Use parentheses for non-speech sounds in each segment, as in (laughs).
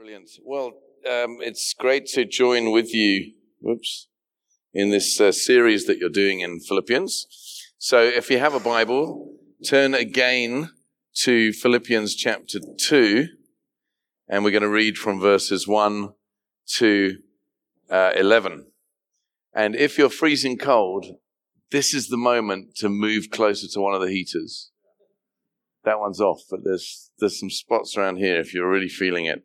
Brilliant. Well, um, it's great to join with you. Whoops. In this uh, series that you're doing in Philippians. So, if you have a Bible, turn again to Philippians chapter 2, and we're going to read from verses 1 to uh, 11. And if you're freezing cold, this is the moment to move closer to one of the heaters. That one's off, but there's, there's some spots around here if you're really feeling it.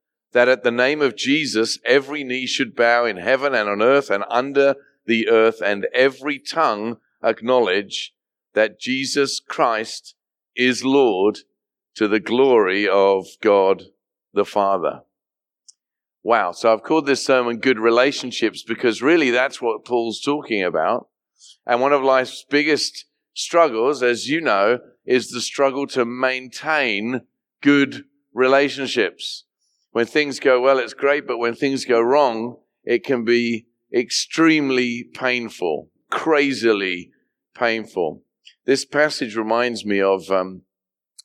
that at the name of Jesus, every knee should bow in heaven and on earth and under the earth, and every tongue acknowledge that Jesus Christ is Lord to the glory of God the Father. Wow. So I've called this sermon Good Relationships because really that's what Paul's talking about. And one of life's biggest struggles, as you know, is the struggle to maintain good relationships. When things go well, it's great, but when things go wrong, it can be extremely painful, crazily painful. This passage reminds me of um,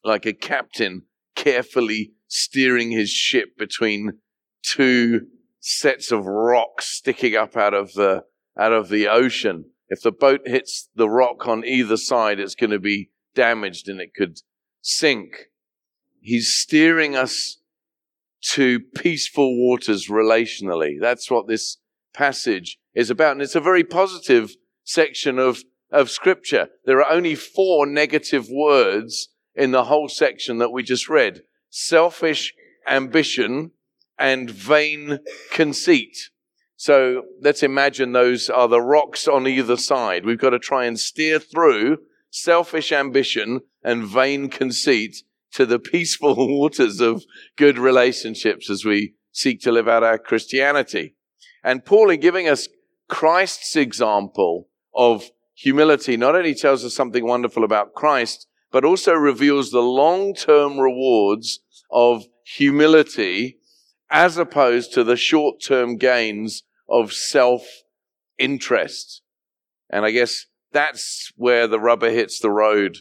like a captain carefully steering his ship between two sets of rocks sticking up out of the out of the ocean. If the boat hits the rock on either side, it's going to be damaged and it could sink. He's steering us to peaceful waters relationally. That's what this passage is about. And it's a very positive section of, of scripture. There are only four negative words in the whole section that we just read. Selfish ambition and vain conceit. So let's imagine those are the rocks on either side. We've got to try and steer through selfish ambition and vain conceit to the (laughs) peaceful waters of good relationships as we seek to live out our Christianity. And Paul, in giving us Christ's example of humility, not only tells us something wonderful about Christ, but also reveals the long-term rewards of humility as opposed to the short-term gains of self-interest. And I guess that's where the rubber hits the road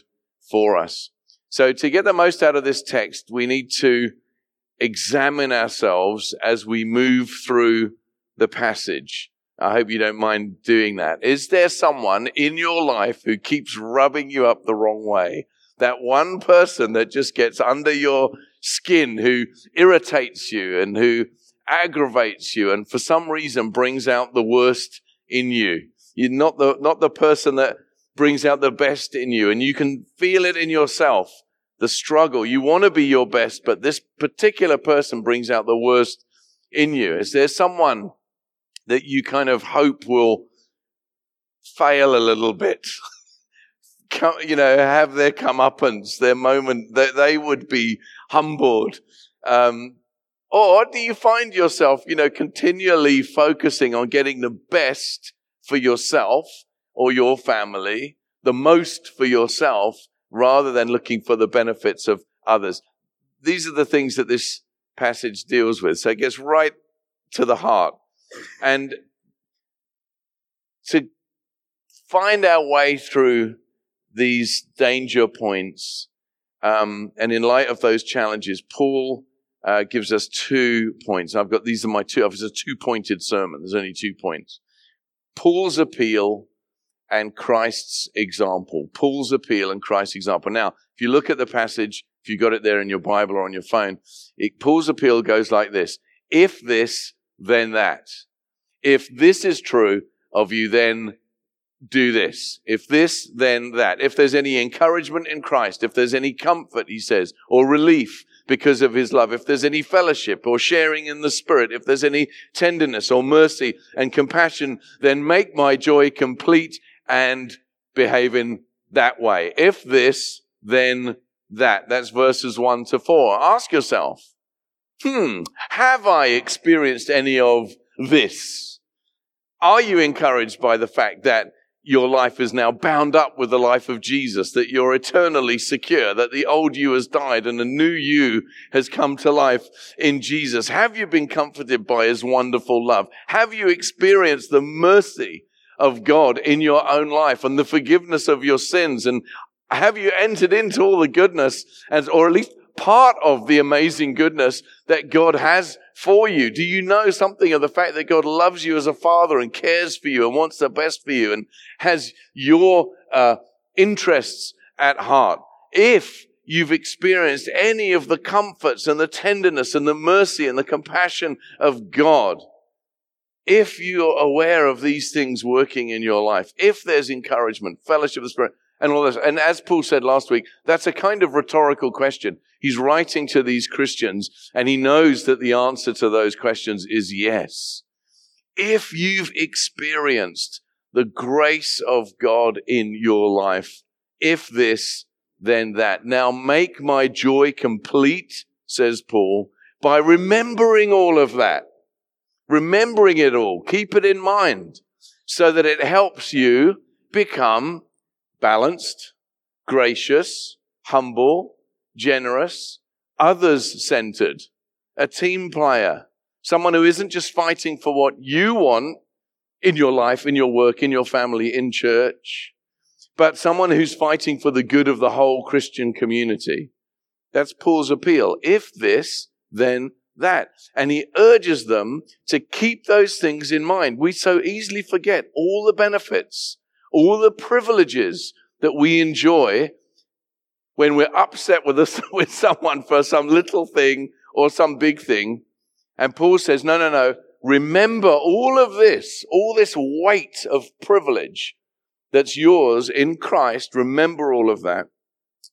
for us. So to get the most out of this text, we need to examine ourselves as we move through the passage. I hope you don't mind doing that. Is there someone in your life who keeps rubbing you up the wrong way? That one person that just gets under your skin, who irritates you and who aggravates you and for some reason brings out the worst in you. You're not the, not the person that brings out the best in you and you can feel it in yourself. The struggle. You want to be your best, but this particular person brings out the worst in you. Is there someone that you kind of hope will fail a little bit? (laughs) you know, have their comeuppance, their moment that they would be humbled. Um, or do you find yourself, you know, continually focusing on getting the best for yourself or your family, the most for yourself, rather than looking for the benefits of others. These are the things that this passage deals with. So it gets right to the heart. And to find our way through these danger points, um, and in light of those challenges, Paul uh, gives us two points. I've got these are my two. It's a two-pointed sermon. There's only two points. Paul's appeal and Christ's example. Paul's appeal and Christ's example. Now, if you look at the passage, if you got it there in your Bible or on your phone, it, Paul's appeal goes like this: If this, then that. If this is true of you, then do this. If this, then that. If there's any encouragement in Christ, if there's any comfort, he says, or relief because of his love, if there's any fellowship or sharing in the Spirit, if there's any tenderness or mercy and compassion, then make my joy complete and behave in that way. If this, then that. That's verses one to four. Ask yourself, hmm, have I experienced any of this? Are you encouraged by the fact that your life is now bound up with the life of Jesus, that you're eternally secure, that the old you has died and a new you has come to life in Jesus? Have you been comforted by his wonderful love? Have you experienced the mercy of God in your own life and the forgiveness of your sins? And have you entered into all the goodness and, or at least part of the amazing goodness that God has for you? Do you know something of the fact that God loves you as a father and cares for you and wants the best for you and has your uh, interests at heart? If you've experienced any of the comforts and the tenderness and the mercy and the compassion of God, if you're aware of these things working in your life, if there's encouragement, fellowship of the Spirit, and all this. And as Paul said last week, that's a kind of rhetorical question. He's writing to these Christians and he knows that the answer to those questions is yes. If you've experienced the grace of God in your life, if this, then that. Now make my joy complete, says Paul, by remembering all of that. Remembering it all. Keep it in mind so that it helps you become balanced, gracious, humble, generous, others centered, a team player, someone who isn't just fighting for what you want in your life, in your work, in your family, in church, but someone who's fighting for the good of the whole Christian community. That's Paul's appeal. If this, then that. And he urges them to keep those things in mind. We so easily forget all the benefits all the privileges that we enjoy when we're upset with, us, (laughs) with someone for some little thing or some big thing. And Paul says, no, no, no. Remember all of this, all this weight of privilege that's yours in Christ. Remember all of that.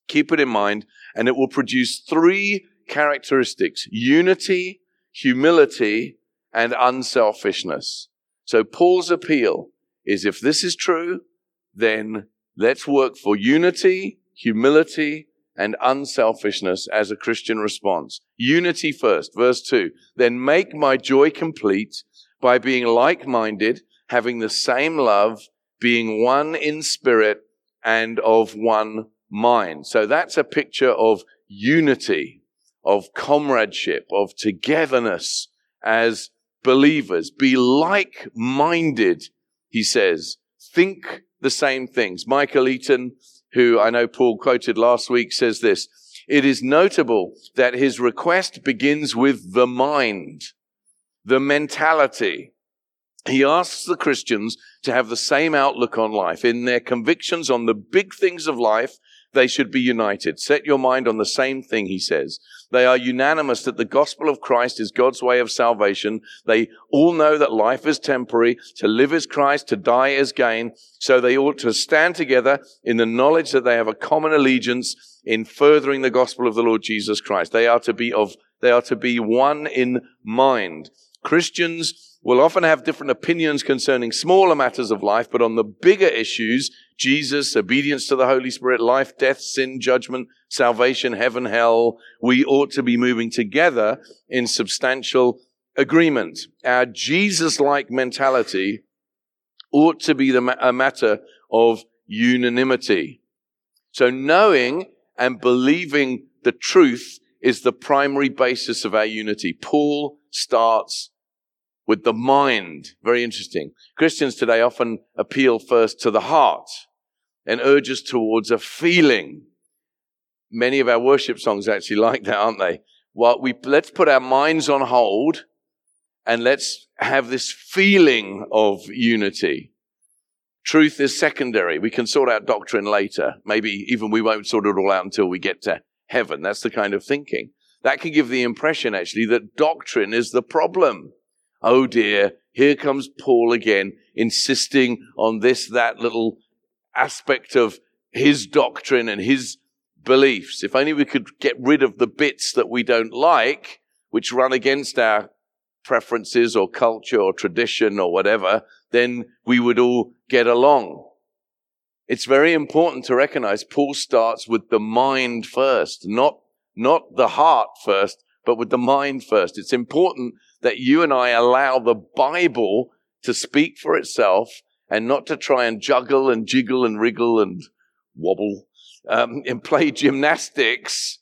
Keep it in mind, and it will produce three characteristics unity, humility, and unselfishness. So Paul's appeal is if this is true, then let's work for unity, humility, and unselfishness as a Christian response. Unity first, verse 2. Then make my joy complete by being like minded, having the same love, being one in spirit and of one mind. So that's a picture of unity, of comradeship, of togetherness as believers. Be like minded, he says. Think the same things. Michael Eaton, who I know Paul quoted last week, says this. It is notable that his request begins with the mind, the mentality. He asks the Christians to have the same outlook on life in their convictions on the big things of life they should be united. Set your mind on the same thing, he says. They are unanimous that the gospel of Christ is God's way of salvation. They all know that life is temporary. To live is Christ, to die is gain. So they ought to stand together in the knowledge that they have a common allegiance in furthering the gospel of the Lord Jesus Christ. They are to be of, they are to be one in mind. Christians will often have different opinions concerning smaller matters of life, but on the bigger issues, Jesus, obedience to the Holy Spirit, life, death, sin, judgment, salvation, heaven, hell, we ought to be moving together in substantial agreement. Our Jesus-like mentality ought to be the, a matter of unanimity. So knowing and believing the truth is the primary basis of our unity. Paul starts with the mind. Very interesting. Christians today often appeal first to the heart and urge us towards a feeling. Many of our worship songs actually (laughs) like that, aren't they? Well, we, let's put our minds on hold and let's have this feeling of unity. Truth is secondary. We can sort out doctrine later. Maybe even we won't sort it all out until we get to heaven. That's the kind of thinking. That can give the impression actually that doctrine is the problem. Oh dear, here comes Paul again, insisting on this, that little aspect of his doctrine and his beliefs. If only we could get rid of the bits that we don't like, which run against our preferences or culture or tradition or whatever, then we would all get along. It's very important to recognize Paul starts with the mind first, not, not the heart first, but with the mind first. It's important that you and I allow the Bible to speak for itself and not to try and juggle and jiggle and wriggle and wobble um, (laughs) and play gymnastics,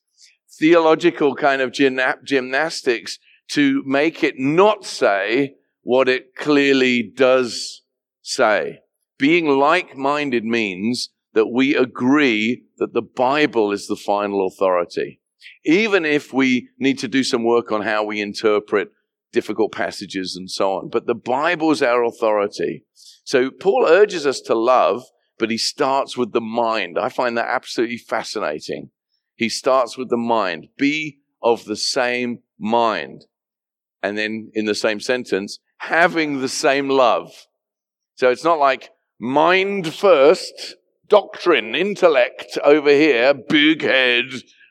theological kind of gymnastics to make it not say what it clearly does say. Being like-minded means that we agree that the Bible is the final authority. Even if we need to do some work on how we interpret difficult passages and so on. But the Bible is our authority. So Paul urges us to love, but he starts with the mind. I find that absolutely fascinating. He starts with the mind. Be of the same mind and then in the same sentence, having the same love. So it's not like mind first, doctrine, intellect over here, big head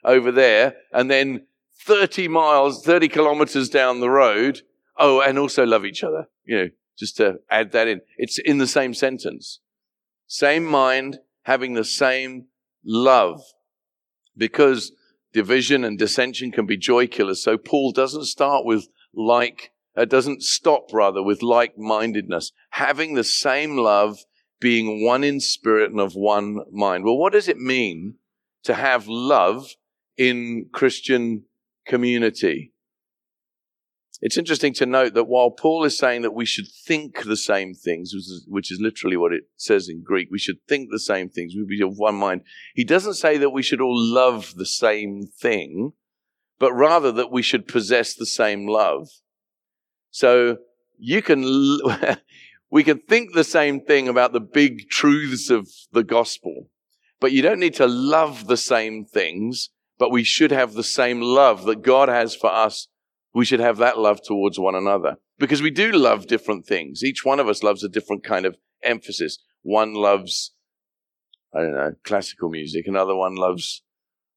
over there, and then 30 miles, 30 kilometers down the road. Oh, and also love each other, you know, just to add that in. It's in the same sentence. Same mind, having the same love. Because division and dissension can be joy killers. So Paul doesn't start with like, uh, doesn't stop rather with like mindedness, having the same love, being one in spirit and of one mind. Well, what does it mean to have love in Christian community? It's interesting to note that while Paul is saying that we should think the same things, which is, which is, literally what it says in Greek, we should think the same things, we be of one mind. He doesn't say that we should all love the same thing but rather that we should possess the same love. So you can, (laughs) we can think the same thing about the big truths of the gospel, but you don't need to love the same things, but we should have the same love that God has for us. We should have that love towards one another because we do love different things. Each one of us loves a different kind of emphasis. One loves, I don't know, classical music. Another one loves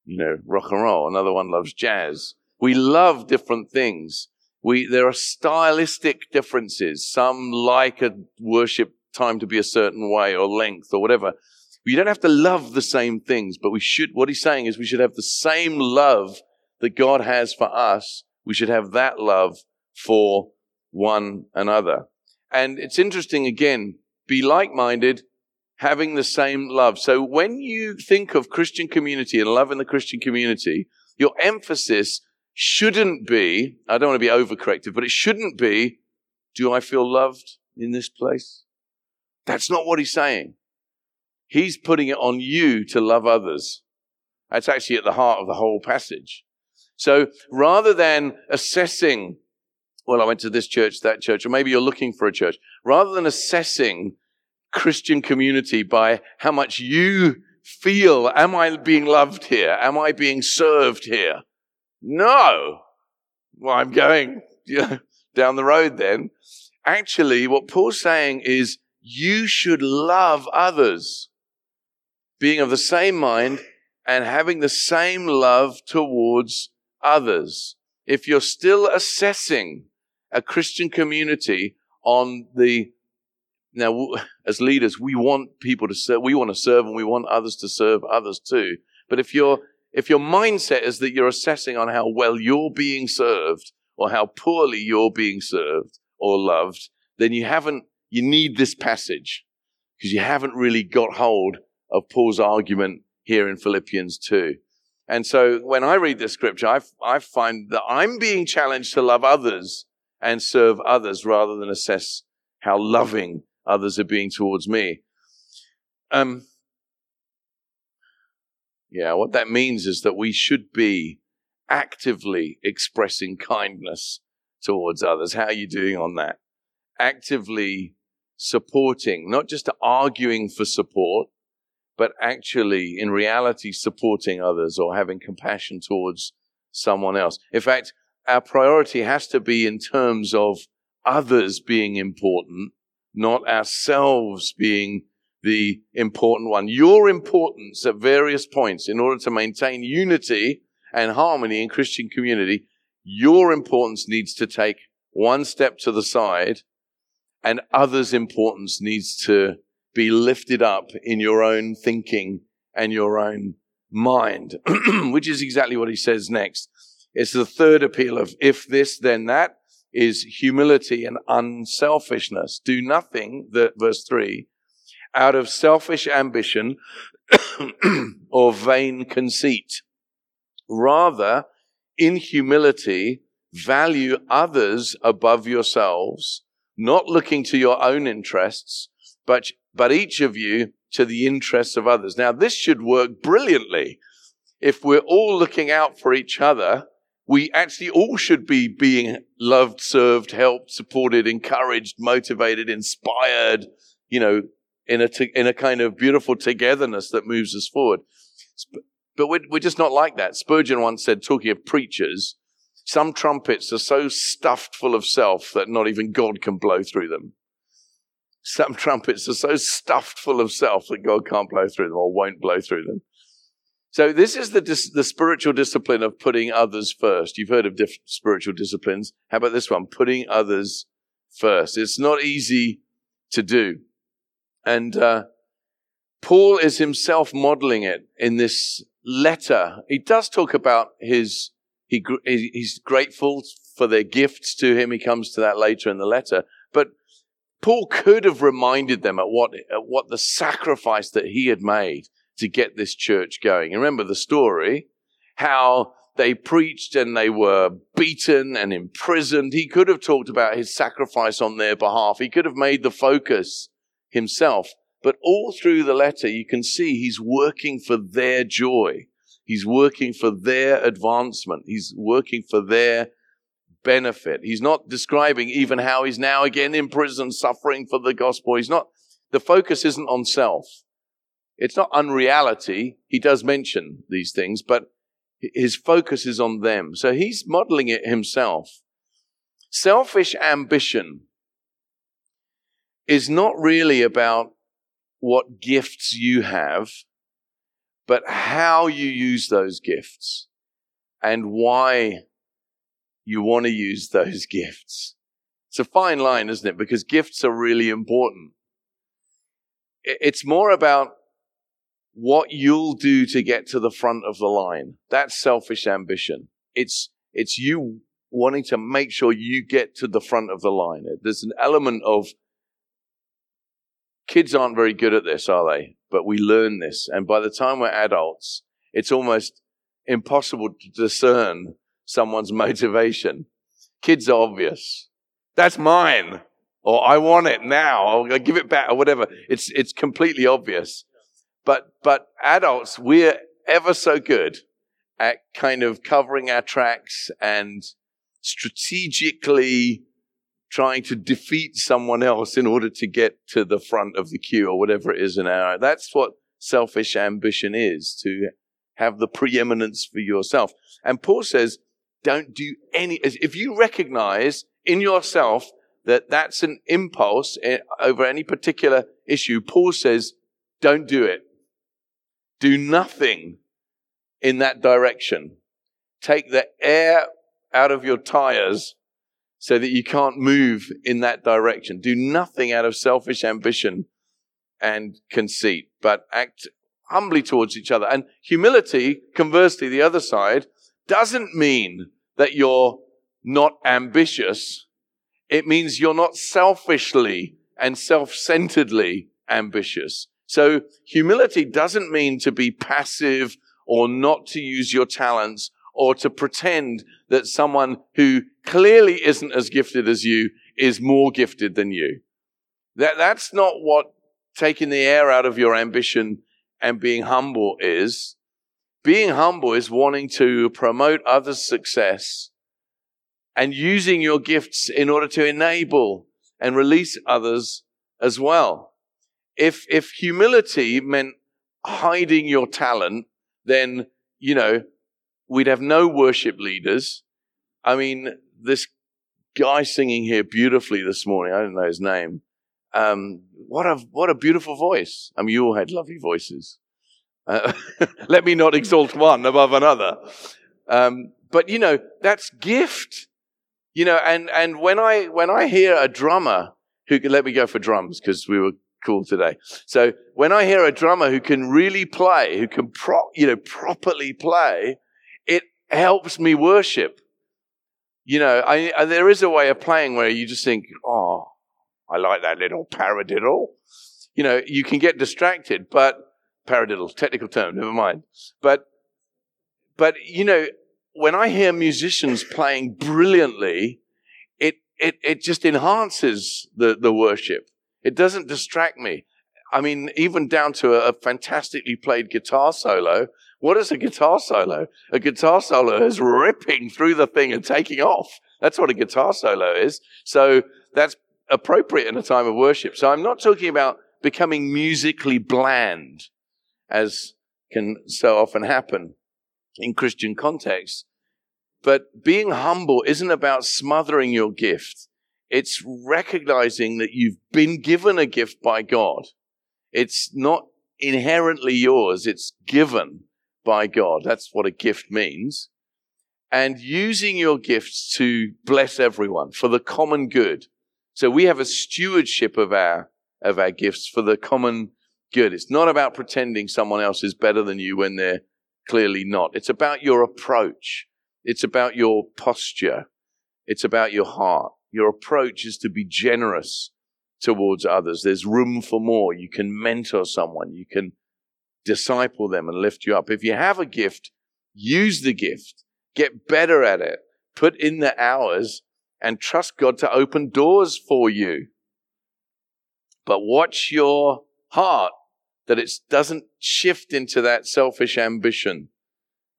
you know, rock and roll. Another one loves jazz. We love different things. We, there are stylistic differences. Some like a worship time to be a certain way or length or whatever. We don't have to love the same things, but we should, what he's saying is we should have the same love that God has for us. We should have that love for one another. And it's interesting again, be like-minded, having the same love. So when you think of Christian community and love in the Christian community, your emphasis shouldn't be, I don't want to be overcorrective, but it shouldn't be, do I feel loved in this place? That's not what he's saying. He's putting it on you to love others. That's actually at the heart of the whole passage. So rather than assessing, well, I went to this church, that church, or maybe you're looking for a church, rather than assessing Christian community by how much you feel, am I being loved here? Am I being served here? No. Well, I'm going (laughs) down the road then. Actually, what Paul's saying is you should love others, being of the same mind and having the same love towards others. If you're still assessing a Christian community on the now, as leaders, we want people to serve, we want to serve and we want others to serve others too. But if your, if your mindset is that you're assessing on how well you're being served or how poorly you're being served or loved, then you haven't, you need this passage because you haven't really got hold of Paul's argument here in Philippians 2. And so when I read this scripture, I, I find that I'm being challenged to love others and serve others rather than assess how loving others are being towards me. Um, yeah, what that means is that we should be actively expressing kindness towards others. How are you doing on that? Actively supporting, not just arguing for support, but actually, in reality, supporting others or having compassion towards someone else. In fact, our priority has to be in terms of others being important, not ourselves being the important one. Your importance at various points in order to maintain unity and harmony in Christian community, your importance needs to take one step to the side and others' importance needs to be lifted up in your own thinking and your own mind, (clears throat) which is exactly what he says next. It's the third appeal of if this, then that is humility and unselfishness. Do nothing, the, verse three, out of selfish ambition (clears throat) or vain conceit. Rather, in humility, value others above yourselves, not looking to your own interests, but, but each of you to the interests of others. Now, this should work brilliantly. If we're all looking out for each other, we actually all should be being loved, served, helped, supported, encouraged, motivated, inspired, you know, in a, in a kind of beautiful togetherness that moves us forward. But we're, we're just not like that. Spurgeon once said, talking of preachers, some trumpets are so stuffed full of self that not even God can blow through them. Some trumpets are so stuffed full of self that God can't blow through them or won't blow through them. So this is the, dis- the spiritual discipline of putting others first. You've heard of diff- spiritual disciplines. How about this one? Putting others first. It's not easy to do. And uh, Paul is himself modeling it in this letter, he does talk about his, he, he's grateful for their gifts to him. He comes to that later in the letter. Paul could have reminded them at what, at what the sacrifice that he had made to get this church going. remember the story, how they preached and they were beaten and imprisoned. He could have talked about his sacrifice on their behalf. He could have made the focus himself. But all through the letter, you can see he's working for their joy. He's working for their advancement. He's working for their benefit. He's not describing even how he's now again in prison suffering for the gospel. He's not, the focus isn't on self. It's not unreality. He does mention these things, but his focus is on them. So he's modeling it himself. Selfish ambition is not really about what gifts you have, but how you use those gifts and why you want to use those (laughs) gifts. It's a fine line, isn't it? Because gifts are really important. It's more about what you'll do to get to the front of the line. That's selfish ambition. It's, it's you wanting to make sure you get to the front of the line. There's an element of Kids aren't very good at this, are they? But we learn this. And by the time we're adults, it's almost impossible to discern someone's (laughs) motivation. Kids are obvious. That's mine. Or I want it now. I'll give it back or whatever. It's, it's completely obvious. But, but adults, we're ever so good at kind of covering our tracks and strategically trying to defeat someone else in order to get to the front of the queue or whatever it is in our that's what selfish ambition is to have the preeminence for yourself and paul says don't do any if you recognize in yourself that that's an impulse eh, over any particular issue paul says don't do it do nothing in that direction take the air out of your tires so that you can't move in that direction. Do nothing out of selfish ambition and conceit, but act humbly towards each other. And humility, conversely, the other side, doesn't mean that you're not ambitious. It means you're not selfishly and self-centeredly ambitious. So humility doesn't mean to be passive or not to use your talents or to pretend that someone who clearly isn't as gifted as you is more gifted than you. That, that's not what taking the air out of your ambition and being humble is. Being humble is wanting to promote others' success and using your gifts in order to enable and release others as well. If, if humility meant hiding your talent, then, you know, we'd have no worship leaders. I mean, this guy singing here beautifully this morning, I don't know his name. Um, what a, what a beautiful voice. I mean, you all had lovely voices. Uh, (laughs) let me not exalt one above another. Um, but you know, that's gift. You know, and, and when I, when I hear a drummer who can let me go for drums because we were cool today. So when I hear a drummer who can really play, who can pro, you know, properly play, it helps me worship. You know, I, I, there is a way of playing where you just think, oh, I like that little paradiddle. You know, you can get distracted, but paradiddle, technical term, never mind. But, but, you know, when I hear musicians playing brilliantly, it, it, it just enhances the, the worship. It doesn't distract me. I mean, even down to a, a fantastically played guitar solo. What is a guitar solo? A guitar solo is ripping through the thing and taking off. That's what a guitar solo is. So that's appropriate in a time of worship. So I'm not talking about becoming musically bland, as can so often happen in Christian contexts. But being humble isn't about smothering your gift. It's recognizing that you've been given a gift by God. It's not inherently yours, it's given by God. That's what a gift means. And using your gifts to bless everyone for the common good. So we have a stewardship of our, of our gifts for the common good. It's not about pretending someone else is better than you when they're clearly not. It's about your approach. It's about your posture. It's about your heart. Your approach is to be generous towards others. There's room for more. You can mentor someone. You can disciple them and lift you up. If you have a gift, use the gift. Get better at it. Put in the hours and trust God to open doors for you. But watch your heart that it doesn't shift into that selfish ambition.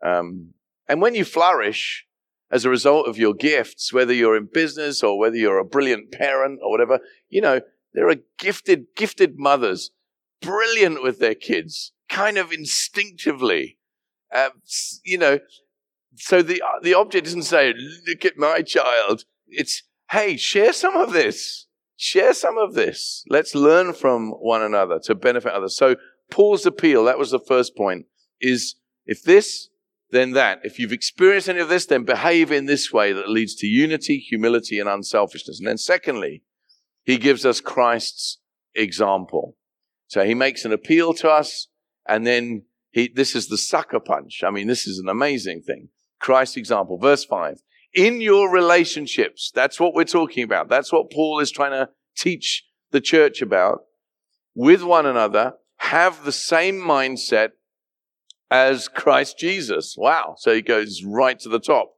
Um, and when you flourish, as a result of your gifts, whether you're in business or whether you're a brilliant parent or whatever, you know, there are gifted, gifted mothers, brilliant with their kids, kind of instinctively. Uh, you know, so the, the object doesn't say, look at my child. It's, hey, share some of this. Share some of this. Let's learn from one another to benefit others. So Paul's appeal, that was the first point, is if this then that. If you've experienced any of this, then behave in this way that leads to unity, humility, and unselfishness. And then secondly, he gives us Christ's example. So he makes an appeal to us, and then he, this is the sucker punch. I mean, this is an amazing thing. Christ's example. Verse 5. In your relationships, that's what we're talking about. That's what Paul is trying to teach the church about. With one another, have the same mindset as Christ Jesus. Wow. So he goes right to the top.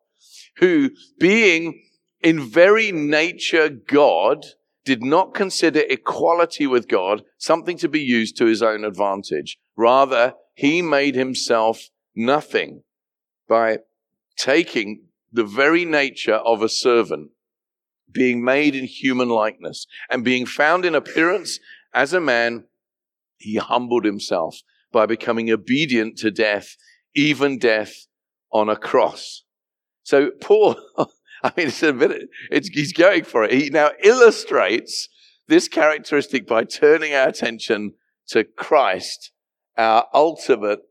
Who, being in very nature God, did not consider equality with God something to be used to his own advantage. Rather, he made himself nothing by taking the very nature of a servant, being made in human likeness, and being found in appearance as a man, he humbled himself by becoming obedient to death, even death on a cross. So Paul, (laughs) I mean, it's a bit, it's, he's going for it. He now illustrates this characteristic by turning our attention to Christ, our ultimate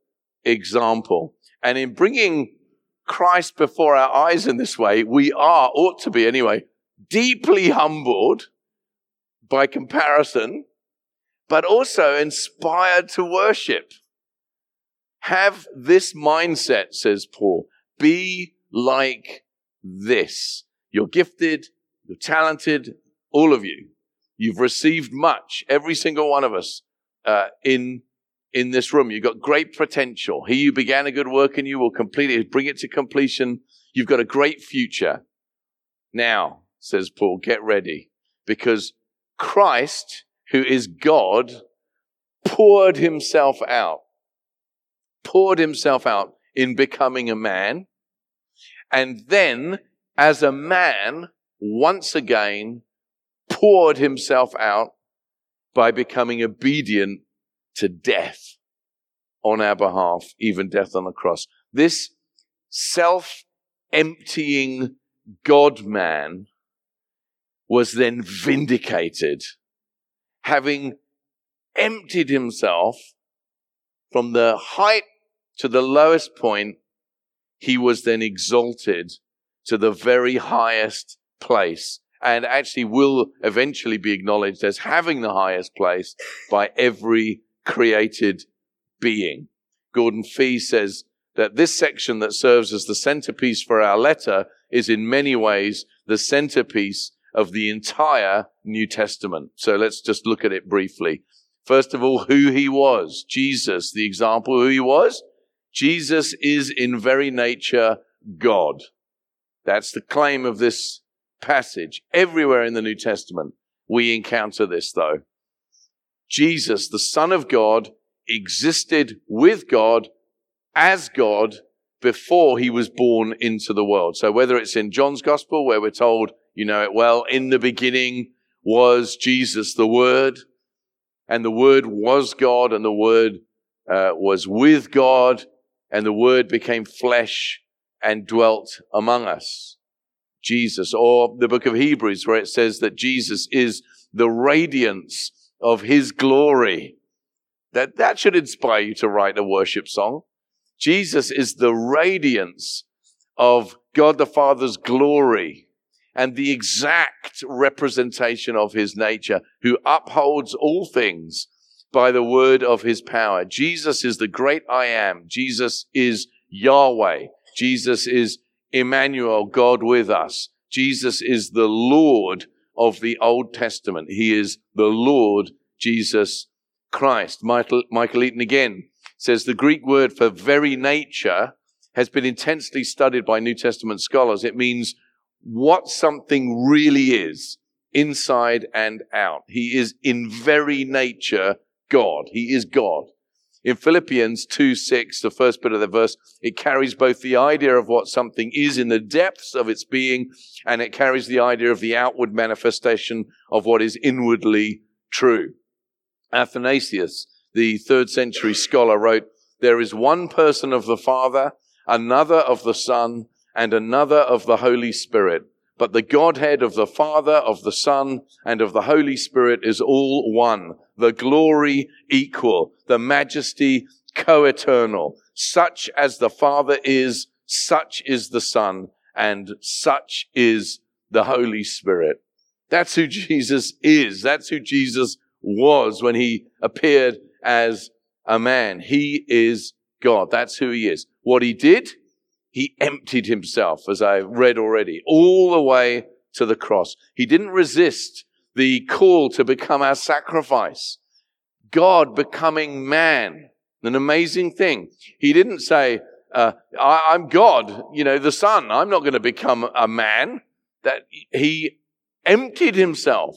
example. And in bringing Christ before our eyes in this way, we are, ought to be anyway, deeply humbled by comparison but also inspired to worship. Have this mindset, says Paul. Be like this. You're gifted, you're talented, all of you. You've received much, every single one of us, uh, in, in this room. You've got great potential. He who began a good work in you will complete it, bring it to completion. You've got a great future. Now, says Paul, get ready because Christ, who is God, poured himself out, poured himself out in becoming a man. And then, as a man, once again, poured himself out by becoming obedient to death on our behalf, even death on the cross. This self emptying God man was then vindicated, having emptied himself from the height to the lowest point, he was then exalted to the very highest place and actually will eventually be acknowledged as having the highest place by every created being. Gordon Fee says that this section that serves as the centerpiece for our letter is in many ways the centerpiece of the entire New Testament. So let's just look at it briefly. First of all, who he was. Jesus, the example who he was. Jesus is in very nature God. That's the claim of this passage. Everywhere in the New Testament, we encounter this though. Jesus, the Son of God, existed with God as God before he was born into the world. So whether it's in John's gospel where we're told, you know it well, in the beginning was Jesus the Word, and the Word was God, and the Word uh, was with God, and the Word became flesh and dwelt among us. Jesus, or the book of Hebrews where it says that Jesus is the radiance of his glory. That, that should inspire you to write a worship song. Jesus is the radiance of God the Father's glory and the exact representation of his nature, who upholds all things by the word of his power. Jesus is the great I am. Jesus is Yahweh. Jesus is Emmanuel, God with us. Jesus is the Lord of the Old Testament. He is the Lord Jesus Christ. Michael, Michael Eaton again says the Greek word for very nature has been intensely studied by New Testament scholars. It means what something really is inside and out. He is in very nature God. He is God. In Philippians 2 6, the first bit of the verse, it carries both the idea of what something is in the depths of its being, and it carries the idea of the outward manifestation of what is inwardly true. Athanasius, the third century scholar, wrote, There is one person of the Father, another of the Son, and another of the Holy Spirit. But the Godhead of the Father, of the Son, and of the Holy Spirit is all one the glory equal, the majesty co-eternal. Such as the Father is, such is the Son, and such is the Holy Spirit. That's who Jesus is. That's who Jesus was when he appeared as a man. He is God. That's who he is. What he did, he emptied himself, as I read already, all the way to the cross. He didn't resist the call to become our sacrifice. God becoming man. An amazing thing. He didn't say, uh, I, am God, you know, the Son. I'm not going to become a man. That he emptied himself.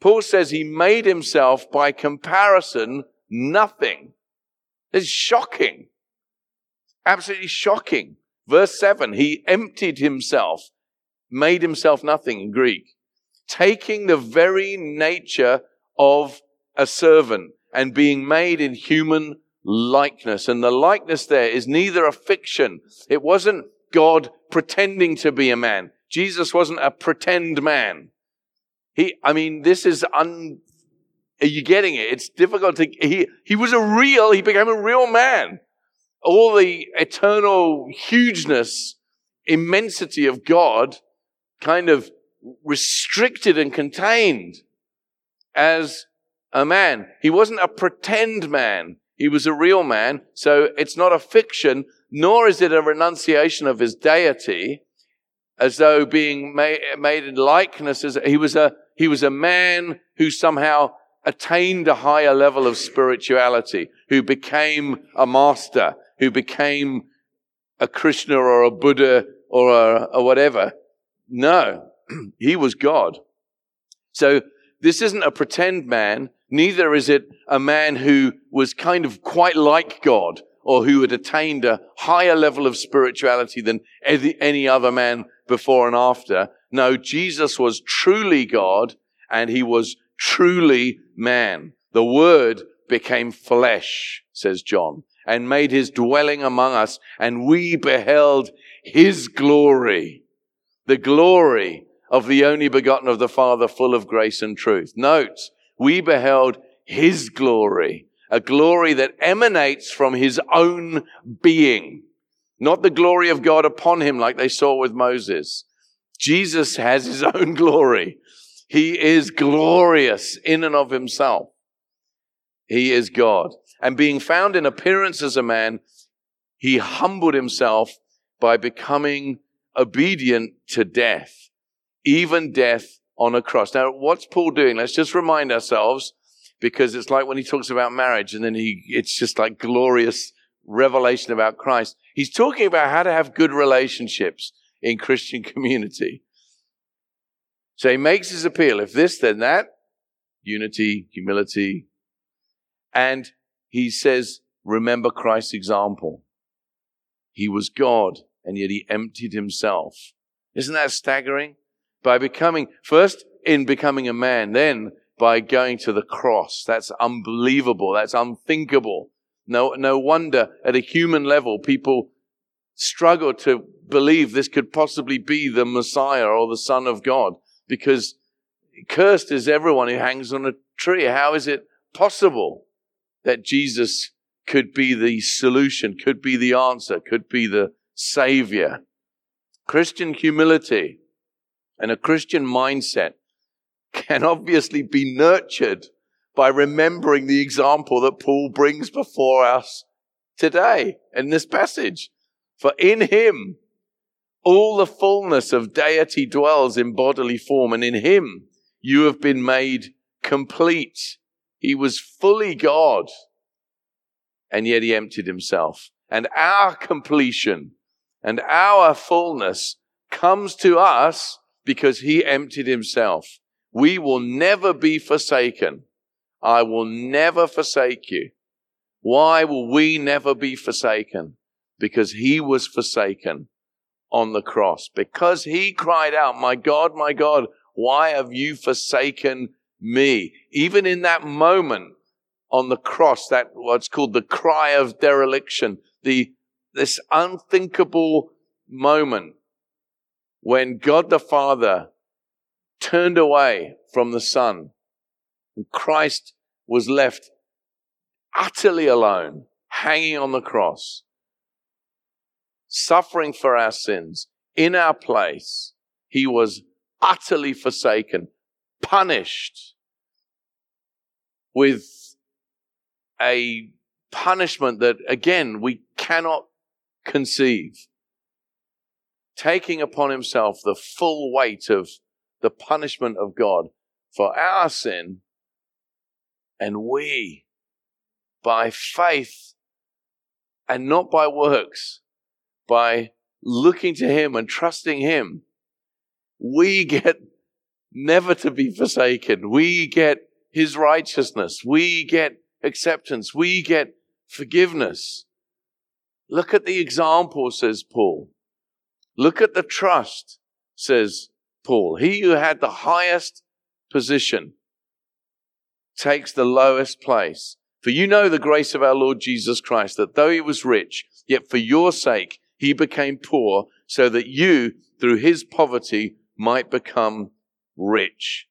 Paul says he made himself by comparison nothing. It's shocking. Absolutely shocking. Verse 7 He emptied himself, made himself nothing in Greek taking the very nature of a servant and being made in human likeness. And the likeness there is neither a fiction. It wasn't God pretending to be a man. Jesus wasn't a pretend man. He, I mean, this is un, are you getting it? It's difficult to, he, he was a real, he became a real man. All the eternal hugeness, immensity of God kind of restricted and contained as a man. He wasn't a pretend man. He was a real man. So it's not a fiction, nor is it a renunciation of his deity as though being made, in likeness as he was a, he was a man who somehow attained a higher level of spirituality, who became a master, who became a Krishna or a Buddha or a, a whatever. No, (clears throat) he was God. So this isn't a pretend man. Neither is it a man who was kind of quite like God or who had attained a higher level of spirituality than any other man before and after. No, Jesus was truly God and he was truly man. The word became flesh, says John, and made his dwelling among us, and we beheld his glory, the glory of the only begotten of the Father, full of grace and truth. Note, we beheld his glory, a glory that emanates from his own being, not the glory of God upon him like they saw with Moses. Jesus has his (laughs) own glory. He is glorious in and of himself. He is God. And being found in appearance as a man, he humbled himself by becoming obedient to death, even death on a cross. Now, what's Paul doing? Let's just remind ourselves because it's like when he talks about marriage and then he, it's just like glorious revelation about Christ. He's talking about how to have good relationships in Christian (laughs) community. So he makes his appeal. If this, then that. Unity, humility. And he says, remember Christ's example. He was God, and yet he emptied himself. Isn't that staggering? By becoming, first in becoming a man, then by going to the cross. That's unbelievable. That's unthinkable. No, no wonder at a human level, people struggle to believe this could possibly be the Messiah or the Son of God because cursed is everyone who hangs on a tree. How is it possible that Jesus could be the solution, could be the answer, could be the savior? Christian humility and a Christian mindset can obviously be nurtured by remembering the example that Paul brings before us today in this passage. For in him, all the fullness of deity dwells in bodily form, and in him you have been made complete. He was fully God, and yet he emptied himself. And our completion and our fullness comes to us because he emptied himself. We will never be forsaken. I will never forsake you. Why will we never be forsaken? Because he was forsaken on the cross. Because he cried out, My God, my God, why have you forsaken me? Even in that moment on the cross, that what's called the cry of dereliction, the, this unthinkable moment when God the Father turned away from the Son and Christ was left utterly alone, hanging on the cross suffering for our sins in our place. He was utterly forsaken, punished with a punishment that, again, we cannot conceive. Taking upon himself the full weight of the punishment of God for our sin, and we, by faith and not by works, by looking to Him and trusting Him, we get never to be forsaken. We get His righteousness. We get acceptance. We get forgiveness. Look at the example, says Paul. Look at the trust, says Paul. He who had the highest position takes the lowest place. For you know the grace of our Lord Jesus Christ, that though he was rich, yet for your sake he became poor so that you, through his poverty, might become rich.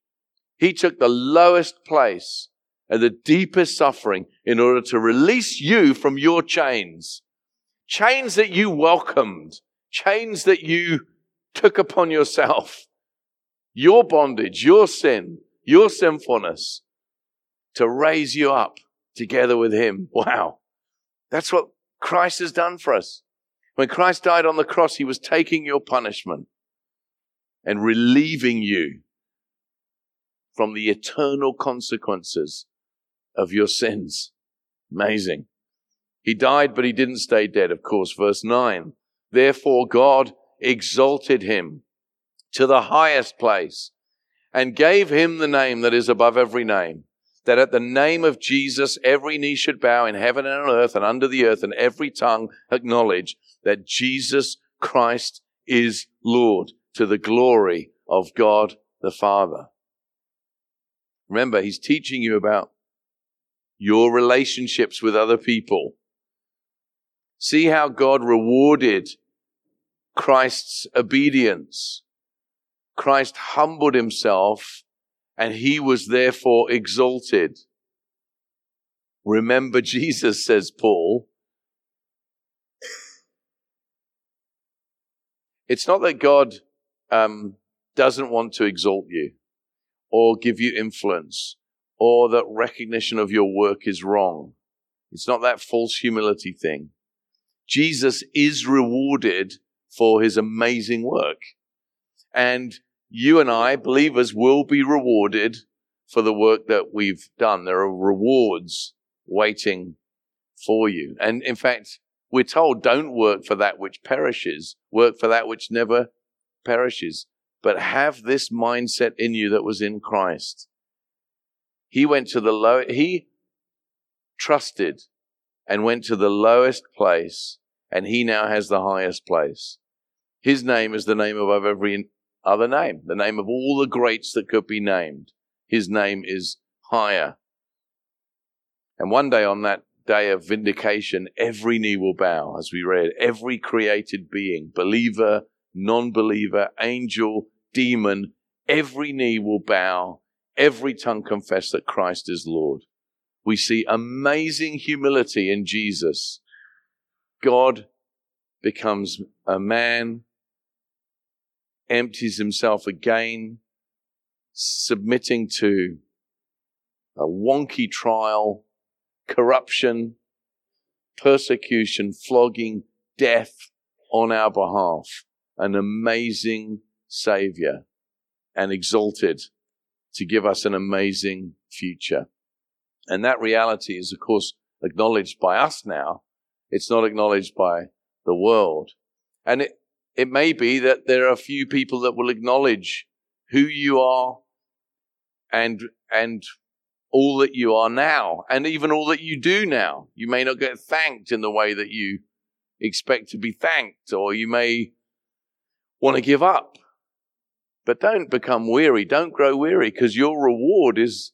He took the lowest place and the deepest suffering in order to release you from your chains. Chains that you welcomed, chains that you took upon yourself. Your bondage, your sin, your sinfulness to raise you up together with him. Wow. That's what Christ has done for us. When Christ died on the cross, he was taking your punishment and relieving you from the eternal consequences of your sins. Amazing. He died, but he didn't stay dead, of course. Verse 9. Therefore, God exalted him to the highest place and gave him the name that is above every name, that at the name of Jesus every knee should bow in heaven and on earth and under the earth, and every tongue acknowledge that Jesus Christ is Lord to the glory of God the Father. Remember, he's teaching you about your relationships with other people. See how God rewarded Christ's obedience. Christ humbled himself and he was therefore exalted. Remember (laughs) Jesus, says Paul. It's not that God um, doesn't want to exalt you or give you influence or that recognition of your work is wrong. It's not that false humility thing. Jesus is rewarded for his amazing work. And you and I, believers, will be rewarded for the work that we've done. There are rewards waiting for you. And in fact, we're told don't work for that which perishes, work for that which never perishes, but have this mindset in you that was in Christ. He went to the low, he trusted and went to the lowest place, and he now has the highest place. His name is the name above every other name, the name of all the greats that could be named. His name is higher. And one day on that day of vindication, every knee will bow, as we read, every created being, believer, non believer, angel, demon, every knee will bow, every tongue confess that Christ is Lord. We see amazing humility in Jesus. God becomes a man empties himself again, submitting to a wonky trial, corruption, persecution, flogging, death on our behalf. An amazing Savior and exalted to give us an amazing future. And that reality is, of course, acknowledged by us now. It's not acknowledged by the world. And it, it may be that there are a few people that will acknowledge who you are and, and all that you are now and even all that you do now. You may not get thanked in the way that you expect to be thanked or you may want to give up. But don't become weary. Don't grow weary because your reward is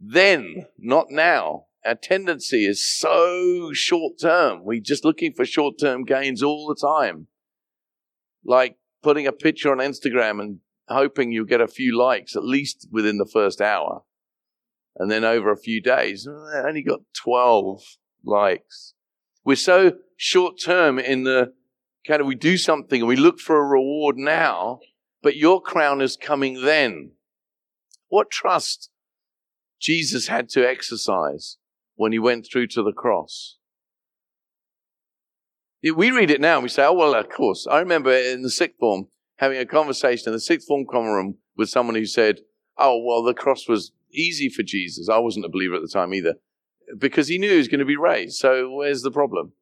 then, not now. Our tendency is so short term. We're just looking for short term gains all the time like putting a picture on Instagram and hoping you'll get a few likes at least within the first hour. And then over a few days, I only got 12 likes. We're so short term in the kind of we do something and we look for a reward now, but your crown is coming then. What trust Jesus had to exercise when he went through to the cross. We read it now and we say, oh, well, of course. I remember in the sixth form having a conversation in the sixth form common room with someone who said, oh, well, the cross was easy for Jesus. I wasn't a believer at the time either because he knew he was going to be raised. So where's the problem?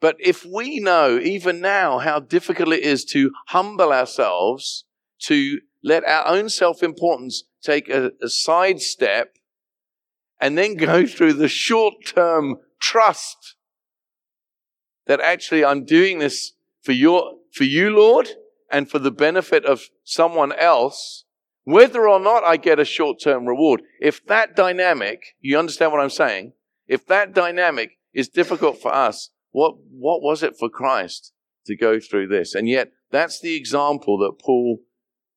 But if we know even now how difficult it is to humble ourselves, to let our own self importance take a, a side step, and then go through the short term trust that actually I'm doing this for your, for you, Lord, and for the benefit of someone else, whether or not I get a short term reward. If that dynamic, you understand what I'm saying? If that dynamic is difficult for us, what, what was it for Christ to go through this? And yet, that's the example that Paul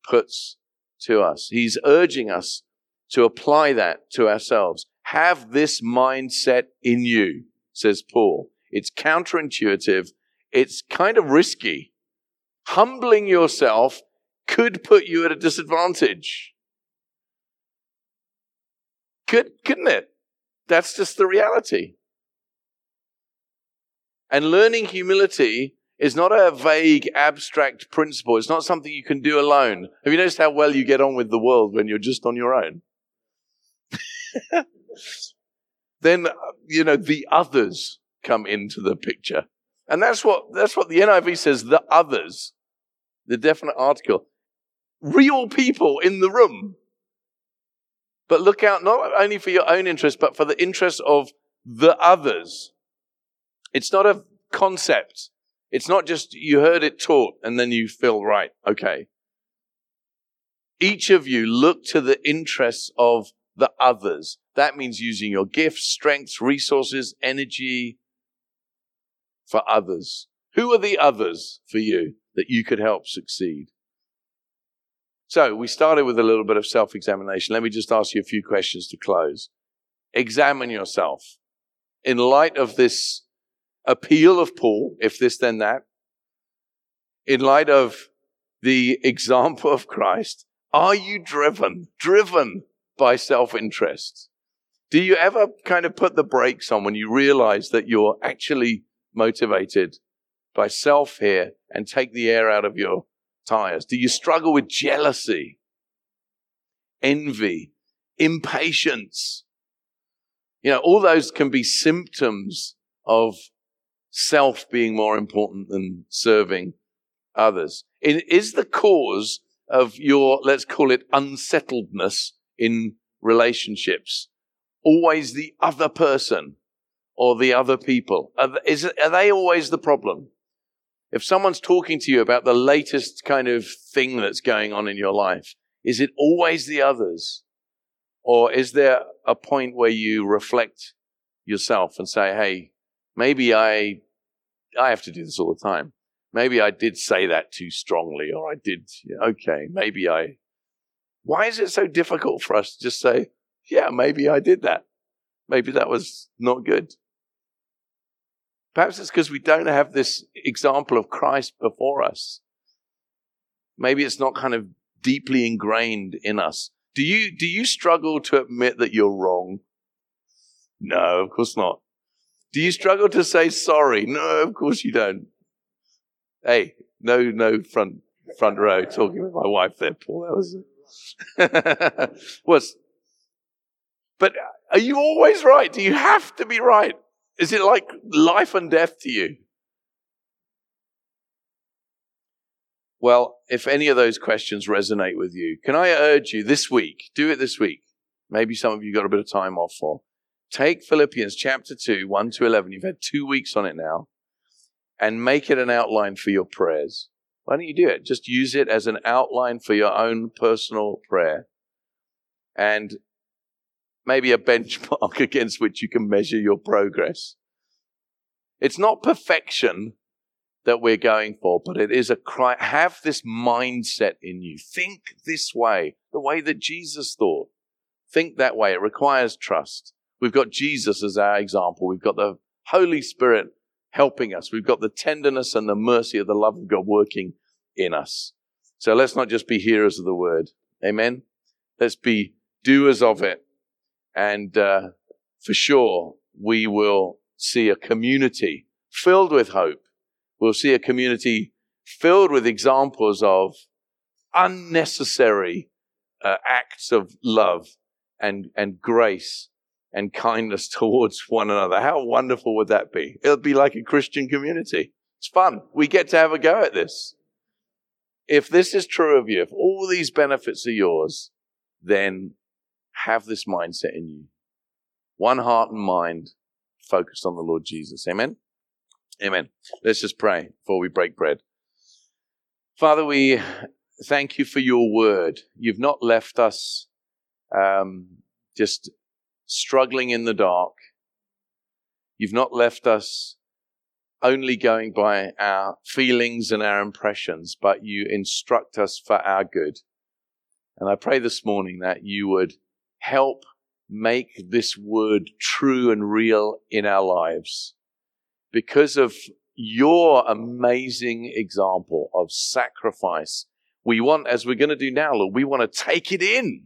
puts to us. He's urging us to apply that to ourselves. Have this mindset in you, says Paul. It's counterintuitive. It's kind of risky. Humbling yourself could put you at a disadvantage. Could, couldn't it? That's just the reality. And learning humility is not a vague, abstract principle. It's not something you can do alone. Have you noticed how well you get on with the world when you're just on your own? (laughs) then, uh, you know, the others come into the picture. And that's what, that's what the NIV says, the others. The definite article. Real people in the room. But look out not only for your own interest, but for the interest of the others. It's not a concept. It's not just you heard it taught and then you feel right. Okay. Each of you look to the interests of the others. That means using your gifts, strengths, resources, energy for others. Who are the others for you that you could help succeed? So we started with a little bit of self examination. Let me just ask you a few questions to close. Examine yourself. In light of this appeal of Paul, if this then that, in light of the (laughs) example of Christ, are you driven, driven by self interest? Do you ever kind of put the brakes on when you realize that you're actually motivated by self here and take the air out of your tires? Do you struggle with jealousy, envy, impatience? You know, all those can be symptoms of self being more important than serving others. It is the cause of your, let's call it unsettledness in relationships. Always the other person or the other people. Are, is, are they always the problem? If someone's talking to you about the latest kind of thing that's going on in your life, is it always the others? Or is there a point where you reflect yourself and say, hey, maybe I, I have to do this all the time. Maybe I did say that too strongly, or I did, okay, maybe I. Why is it so difficult for us to just say, yeah, maybe I did that? Maybe that was not good. Perhaps it's because we don't have this example of Christ before us. Maybe it's not kind of deeply ingrained in us. Do you, do you struggle to admit that you're wrong? No, of course not. Do you struggle to say sorry? No, of course you don't. Hey, no, no front, front row talking with my wife there, Paul. That was, (laughs) was, but are you always right? Do you have to be right? Is it like life and death to you? Well, if any of those questions resonate with you, can I urge you this week, do it this week. Maybe some of you got a bit of time off for. Take Philippians chapter 2, 1 to 11. You've had two weeks on it now. And make it an outline for your prayers. Why don't you do it? Just use it as an outline for your own personal prayer. And maybe a (laughs) benchmark against which you can measure your progress. It's not perfection that we're going for, but it is a cry. Have this mindset in you. Think this way, the way that Jesus thought. Think that way. It requires trust. We've got Jesus as our example. We've got the Holy Spirit helping us. We've got the tenderness and the mercy of the love of God working in us. So let's not just be hearers of the word. Amen. Let's be doers of it and uh, for sure, we will see a community filled with hope. We'll see a community filled with examples of unnecessary uh, acts of love and, and grace and kindness (laughs) towards one another. How wonderful would that be? It'll be like a Christian community. It's fun. We get to have a go at this. If this is true of you, if all these benefits are yours, then have this mindset in you. One heart and mind focused on the Lord Jesus. Amen. Amen. Let's just pray before we break bread. Father, we thank you for your word. You've not left us um, just struggling in the dark. You've not left us only going by our feelings and our impressions, but you instruct us for our good. And I pray this morning that you would help make this word true and real in our lives because of your amazing example of sacrifice. We want, as we're going to do now, Lord, we want to take it in.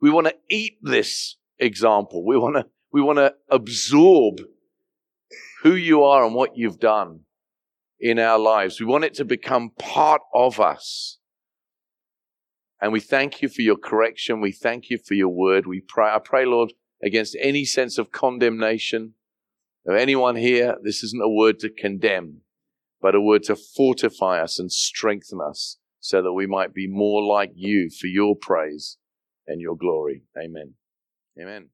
We want to eat this example. We want to, we want to absorb who you are and what you've done. in our lives. We want it to become part of us. And we thank you for your correction. We thank you for your word. We pray, I pray, Lord, against any sense of condemnation of anyone here. This isn't a word to condemn, but a word to fortify us and strengthen us so that we might be more like you for your praise and your glory. Amen. Amen.